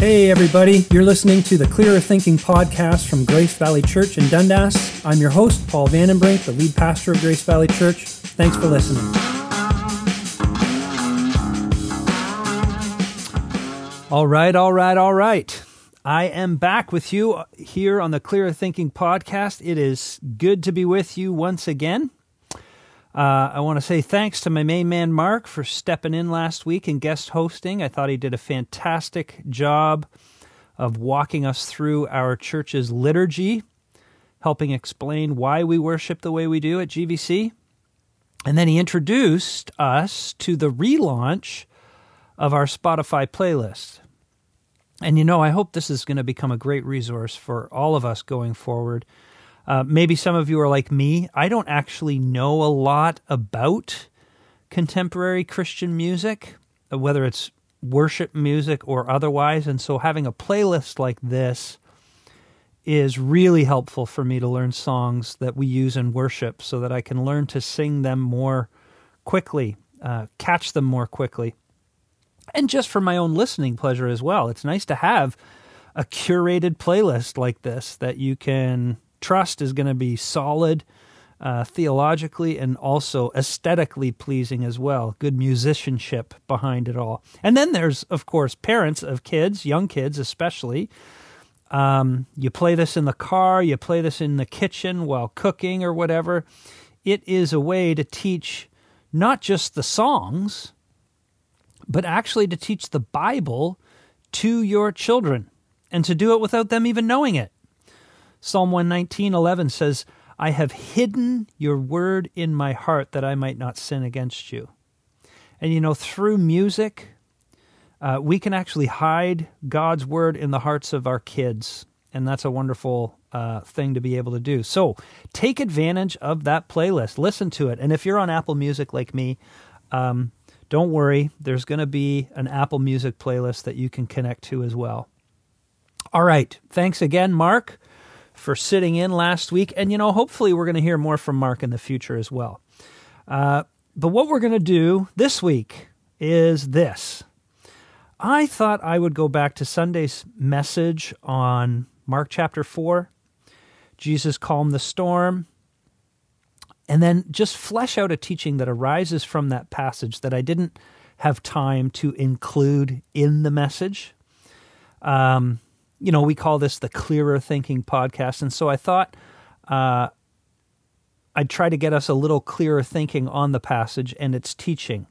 Hey, everybody. You're listening to the Clearer Thinking podcast from Grace Valley Church in Dundas. I'm your host, Paul Vandenbrink, the lead pastor of Grace Valley Church. Thanks for listening. All right, all right, all right. I am back with you here on the Clearer Thinking podcast. It is good to be with you once again. Uh, I want to say thanks to my main man, Mark, for stepping in last week and guest hosting. I thought he did a fantastic job of walking us through our church's liturgy, helping explain why we worship the way we do at GVC. And then he introduced us to the relaunch of our Spotify playlist. And you know, I hope this is going to become a great resource for all of us going forward uh, maybe some of you are like me. I don't actually know a lot about contemporary Christian music, uh, whether it's worship music or otherwise. And so having a playlist like this is really helpful for me to learn songs that we use in worship so that I can learn to sing them more quickly, uh, catch them more quickly. And just for my own listening pleasure as well. It's nice to have a curated playlist like this that you can trust is going to be solid uh, theologically and also aesthetically pleasing as well. Good musicianship behind it all. And then there's, of course, parents of kids, young kids especially. Um, you play this in the car, you play this in the kitchen while cooking or whatever. It is a way to teach not just the songs, but actually to teach the Bible to your children and to do it without them even knowing it. Psalm 119:11 says, "I have hidden your word in my heart that I might not sin against you." And you know, through music, uh, we can actually hide God's word in the hearts of our kids, and that's a wonderful uh, thing to be able to do. So take advantage of that playlist. Listen to it, and if you're on Apple Music like me. Um, don't worry, there's going to be an Apple Music playlist that you can connect to as well. All right. Thanks again, Mark for sitting in last week. And, you know, hopefully we're going to hear more from Mark in the future as well. Uh, but what we're going to do this week is this. I thought I would go back to Sunday's message on Mark chapter 4. Jesus calmed the storm. And then just flesh out a teaching that arises from that passage that I didn't have time to include in the message. Um, you know, we call this the Clearer Thinking podcast. And so I thought uh, I'd try to get us a little clearer thinking on the passage and its teaching.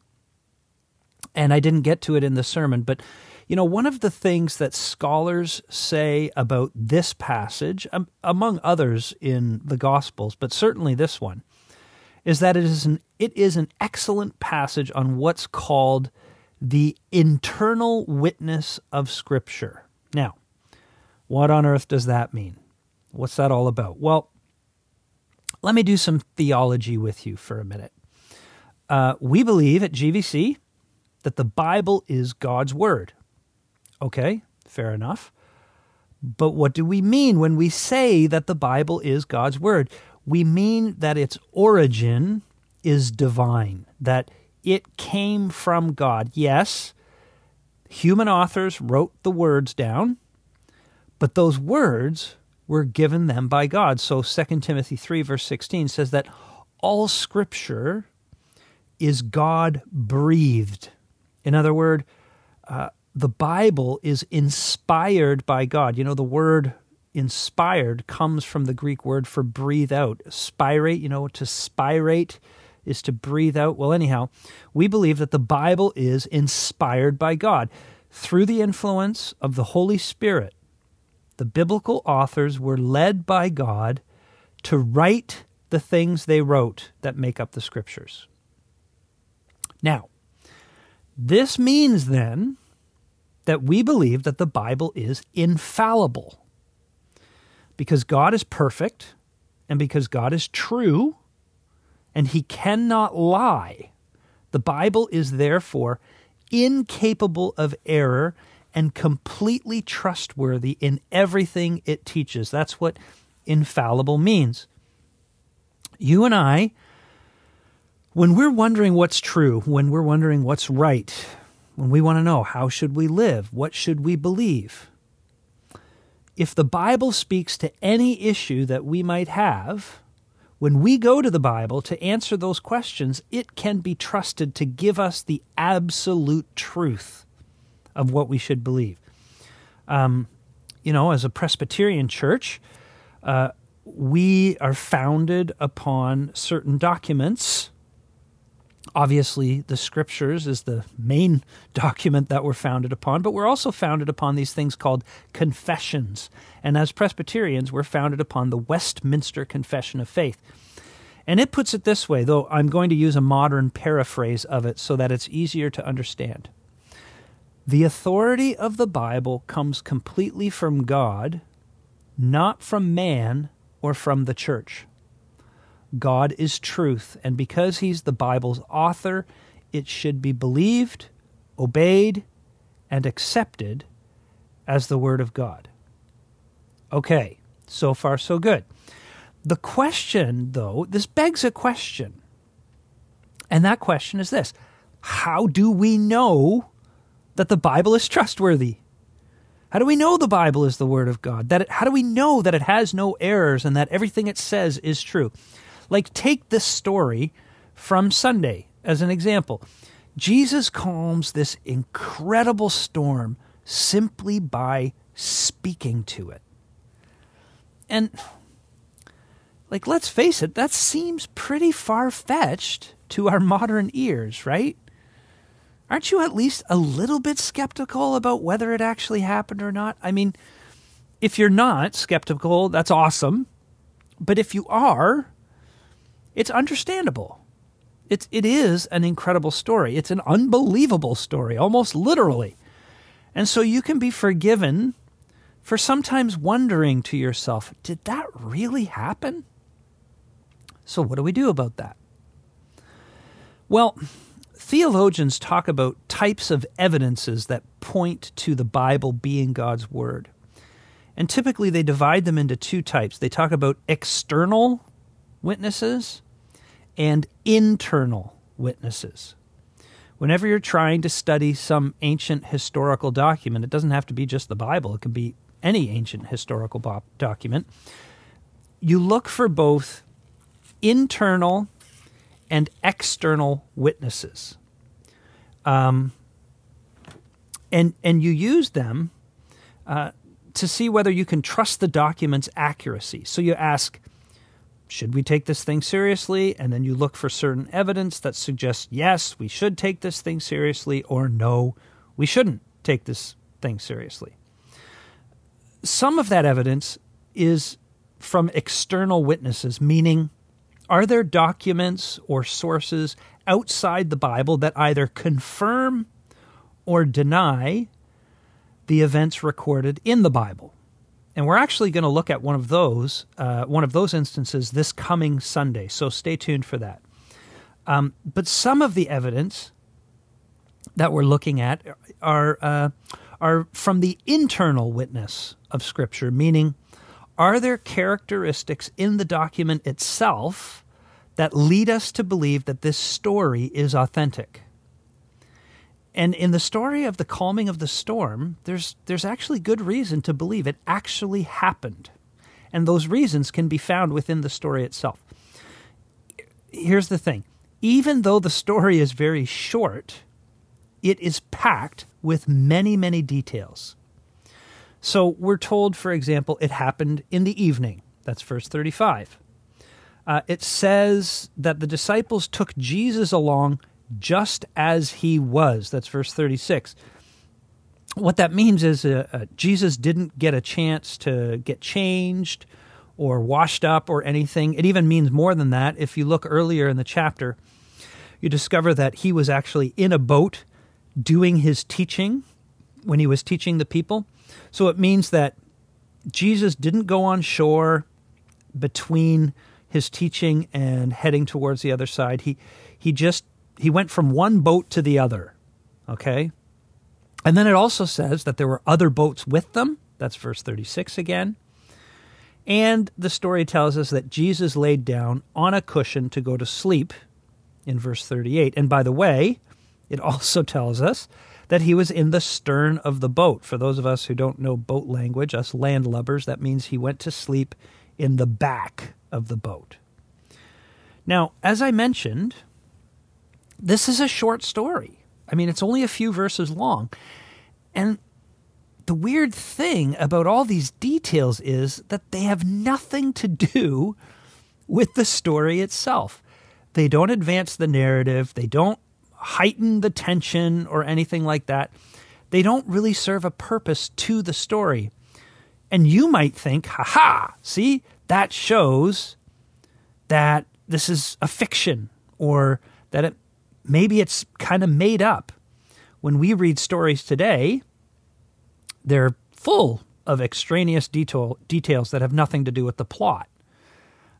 And I didn't get to it in the sermon, but you know, one of the things that scholars say about this passage, um, among others in the Gospels, but certainly this one, is that it is an it is an excellent passage on what's called the internal witness of Scripture. Now, what on earth does that mean? What's that all about? Well, let me do some theology with you for a minute. Uh, we believe at GVC that the Bible is God's Word. Okay, fair enough. But what do we mean when we say that the Bible is God's Word? We mean that its origin is divine, that it came from God. Yes, human authors wrote the words down, but those words were given them by God. So 2 Timothy 3, verse 16 says that all scripture is God breathed. In other words, uh, the Bible is inspired by God. You know, the word inspired comes from the Greek word for breathe out. Spirate, you know, to spirate is to breathe out. Well, anyhow, we believe that the Bible is inspired by God through the influence of the Holy Spirit the biblical authors were led by God to write the things they wrote that make up the scriptures. Now, this means then that we believe that the Bible is infallible. Because God is perfect and because God is true and he cannot lie, the Bible is therefore incapable of error and completely trustworthy in everything it teaches. That's what infallible means. You and I, when we're wondering what's true, when we're wondering what's right, when we want to know how should we live, what should we believe. If the Bible speaks to any issue that we might have, when we go to the Bible to answer those questions, it can be trusted to give us the absolute truth of what we should believe. Um, you know, as a Presbyterian church, uh, we are founded upon certain documents. Obviously, the scriptures is the main document that we're founded upon, but we're also founded upon these things called confessions. And as Presbyterians, we're founded upon the Westminster Confession of Faith. And it puts it this way, though I'm going to use a modern paraphrase of it so that it's easier to understand. The authority of the Bible comes completely from God, not from man or from the church. God is truth, and because He's the Bible's author, it should be believed, obeyed, and accepted as the Word of God. Okay, so far so good. The question, though, this begs a question. And that question is this How do we know that the Bible is trustworthy? How do we know the Bible is the Word of God? That it, how do we know that it has no errors and that everything it says is true? Like, take this story from Sunday as an example. Jesus calms this incredible storm simply by speaking to it. And, like, let's face it, that seems pretty far fetched to our modern ears, right? Aren't you at least a little bit skeptical about whether it actually happened or not? I mean, if you're not skeptical, that's awesome. But if you are, it's understandable. It's, it is an incredible story. It's an unbelievable story, almost literally. And so you can be forgiven for sometimes wondering to yourself, did that really happen? So, what do we do about that? Well, theologians talk about types of evidences that point to the Bible being God's Word. And typically they divide them into two types. They talk about external witnesses and internal witnesses. Whenever you're trying to study some ancient historical document, it doesn't have to be just the Bible, it can be any ancient historical document. You look for both internal and external witnesses um, and and you use them uh, to see whether you can trust the document's accuracy. So you ask, should we take this thing seriously? And then you look for certain evidence that suggests yes, we should take this thing seriously, or no, we shouldn't take this thing seriously. Some of that evidence is from external witnesses, meaning are there documents or sources outside the Bible that either confirm or deny the events recorded in the Bible? And we're actually going to look at one of those, uh, one of those instances this coming Sunday. So stay tuned for that. Um, but some of the evidence that we're looking at are uh, are from the internal witness of Scripture, meaning are there characteristics in the document itself that lead us to believe that this story is authentic? And in the story of the calming of the storm, there's, there's actually good reason to believe it actually happened. And those reasons can be found within the story itself. Here's the thing even though the story is very short, it is packed with many, many details. So we're told, for example, it happened in the evening. That's verse 35. Uh, it says that the disciples took Jesus along just as he was. That's verse 36. What that means is uh, uh, Jesus didn't get a chance to get changed or washed up or anything. It even means more than that. If you look earlier in the chapter, you discover that he was actually in a boat doing his teaching when he was teaching the people. So it means that Jesus didn't go on shore between his teaching and heading towards the other side. He he just he went from one boat to the other. Okay? And then it also says that there were other boats with them. That's verse 36 again. And the story tells us that Jesus laid down on a cushion to go to sleep in verse 38. And by the way, it also tells us that he was in the stern of the boat. For those of us who don't know boat language, us landlubbers, that means he went to sleep in the back of the boat. Now, as I mentioned, this is a short story. I mean, it's only a few verses long. And the weird thing about all these details is that they have nothing to do with the story itself. They don't advance the narrative, they don't heighten the tension or anything like that. They don't really serve a purpose to the story. And you might think, ha ha, see, that shows that this is a fiction or that it maybe it's kind of made up. When we read stories today, they're full of extraneous detail, details that have nothing to do with the plot.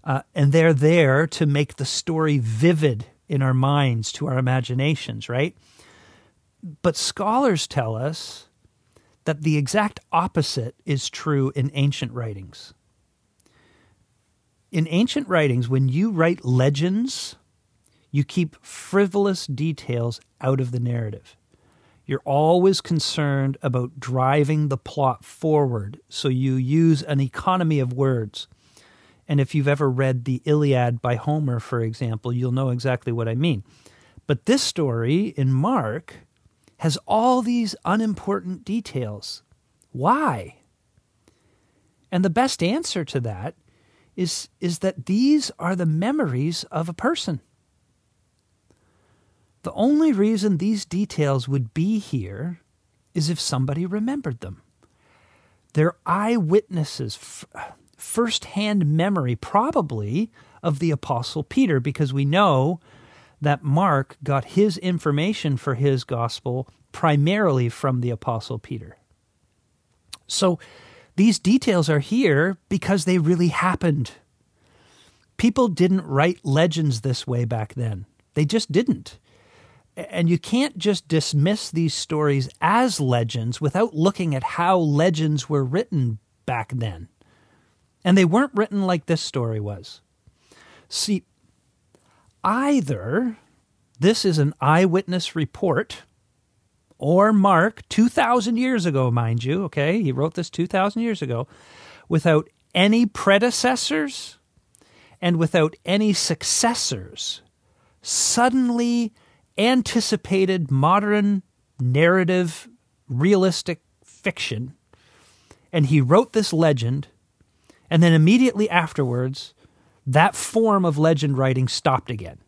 Uh, and they're there to make the story vivid in our minds, to our imaginations, right? But scholars tell us that the exact opposite is true in ancient writings. In ancient writings, when you write legends, you keep frivolous details out of the narrative. You're always concerned about driving the plot forward, so you use an economy of words. And if you've ever read the Iliad by Homer, for example, you'll know exactly what I mean. But this story in Mark has all these unimportant details. Why? And the best answer to that is, is that these are the memories of a person. The only reason these details would be here is if somebody remembered them. They're eyewitnesses, firsthand memory, probably, of the Apostle Peter, because we know that Mark got his information for his gospel primarily from the Apostle Peter. So these details are here because they really happened. People didn't write legends this way back then, they just didn't. And you can't just dismiss these stories as legends without looking at how legends were written back then. And they weren't written like this story was. See, either this is an eyewitness report, or Mark, 2,000 years ago, mind you, okay, he wrote this 2,000 years ago, without any predecessors and without any successors, suddenly anticipated modern narrative, realistic fiction. And he wrote this legend and then immediately afterwards, that form of legend writing stopped again.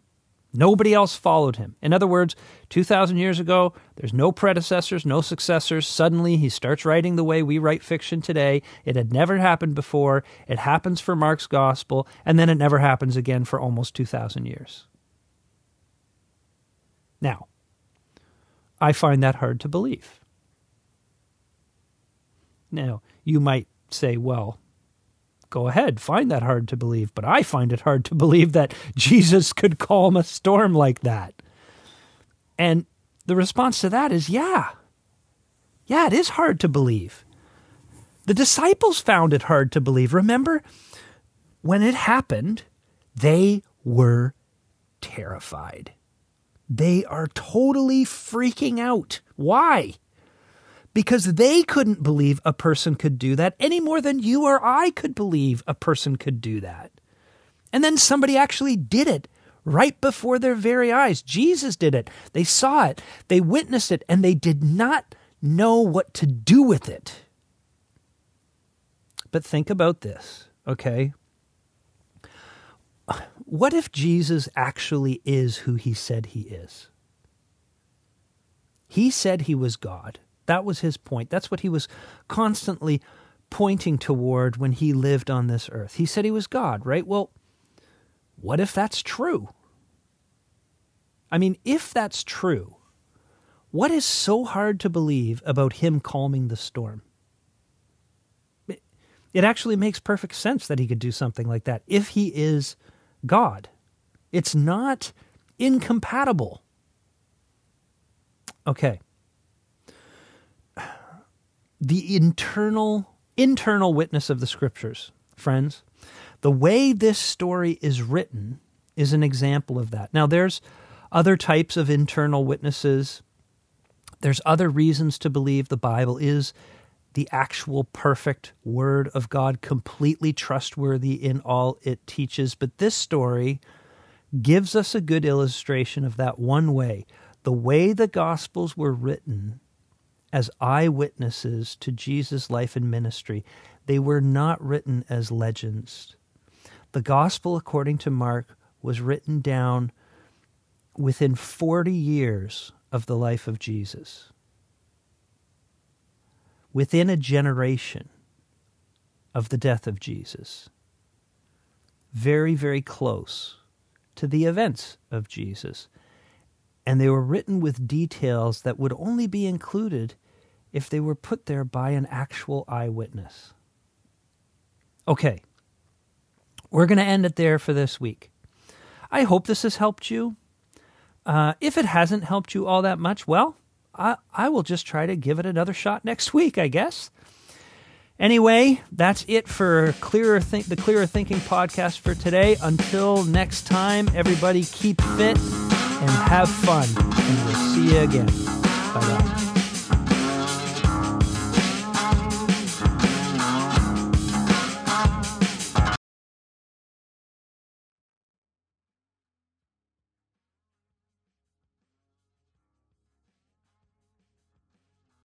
Nobody else followed him. In other words, 2,000 years ago, there's no predecessors, no successors. Suddenly, he starts writing the way we write fiction today. It had never happened before. It happens for Mark's gospel, and then it never happens again for almost 2,000 years. Now, I find that hard to believe. Now, you might say, well, go ahead, find that hard to believe. But I find it hard to believe that Jesus could calm a storm like that. And the response to that is yeah. Yeah, it is hard to believe. The disciples found it hard to believe. Remember, when it happened, they were terrified. They are totally freaking out. Why? Because they couldn't believe a person could do that any more than you or I could believe a person could do that. And then somebody actually did it right before their very eyes. Jesus did it. They saw it, they witnessed it, and they did not know what to do with it. But think about this, okay? What if Jesus actually is who he said he is? He said he was God. That was his point. That's what he was constantly pointing toward when he lived on this earth. He said he was God, right? Well, what if that's true? I mean, if that's true, what is so hard to believe about him calming the storm? It actually makes perfect sense that he could do something like that if he is God. It's not incompatible. Okay the internal internal witness of the scriptures, friends. The way this story is written is an example of that. Now there's other types of internal witnesses. There's other reasons to believe the Bible is the actual perfect Word of God, completely trustworthy in all it teaches. But this story gives us a good illustration of that one way. The way the Gospels were written as eyewitnesses to Jesus' life and ministry, they were not written as legends. The Gospel, according to Mark, was written down within 40 years of the life of Jesus within a generation of the death of Jesus. Very, very close to the events of Jesus. And they were written with details that would only be included if they were put there by an actual eyewitness. Okay, we're going to end it there for this week. I hope this has helped you. Uh, if it hasn't helped you all that much, well, I, I will just try to give it another shot next week, I guess. Anyway, that's it for clearer think the Clearer Thinking podcast for today. Until next time, everybody keep fit and have fun, and we'll see you again. Bye bye.